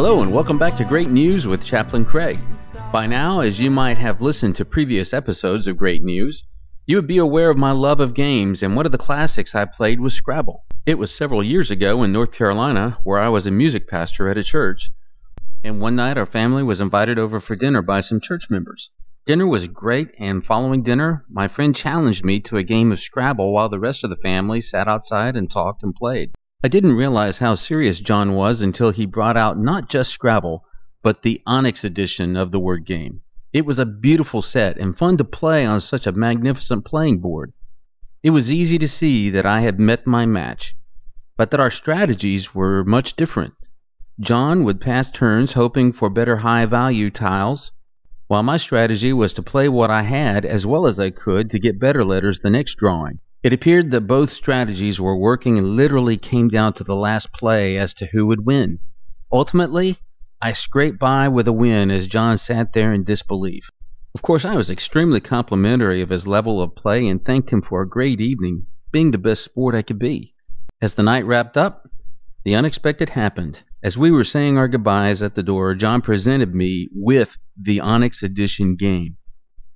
Hello, and welcome back to Great News with Chaplain Craig. By now, as you might have listened to previous episodes of Great News, you would be aware of my love of games, and one of the classics I played was Scrabble. It was several years ago in North Carolina, where I was a music pastor at a church, and one night our family was invited over for dinner by some church members. Dinner was great, and following dinner, my friend challenged me to a game of Scrabble while the rest of the family sat outside and talked and played. I didn't realize how serious John was until he brought out not just Scrabble, but the Onyx edition of the word game. It was a beautiful set and fun to play on such a magnificent playing board. It was easy to see that I had met my match, but that our strategies were much different. John would pass turns hoping for better high value tiles, while my strategy was to play what I had as well as I could to get better letters the next drawing. It appeared that both strategies were working and literally came down to the last play as to who would win. Ultimately, I scraped by with a win as John sat there in disbelief. Of course, I was extremely complimentary of his level of play and thanked him for a great evening, being the best sport I could be. As the night wrapped up, the unexpected happened. As we were saying our goodbyes at the door, John presented me with the Onyx Edition game.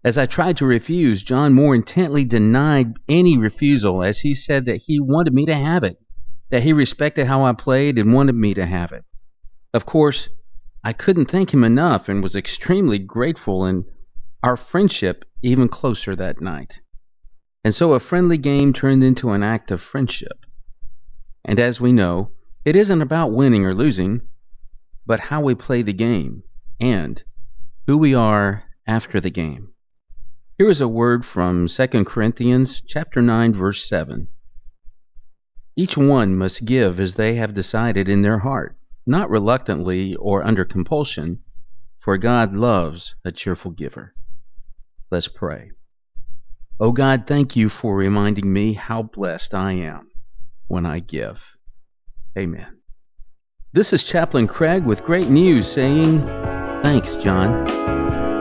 As I tried to refuse, John more intently denied any refusal as he said that he wanted me to have it, that he respected how I played and wanted me to have it. Of course, I couldn't thank him enough and was extremely grateful and our friendship even closer that night. And so a friendly game turned into an act of friendship. And as we know, it isn't about winning or losing, but how we play the game and who we are after the game. Here is a word from 2 Corinthians chapter 9 verse 7. Each one must give as they have decided in their heart, not reluctantly or under compulsion, for God loves a cheerful giver. Let's pray. Oh God, thank you for reminding me how blessed I am when I give. Amen. This is Chaplain Craig with great news saying, Thanks, John.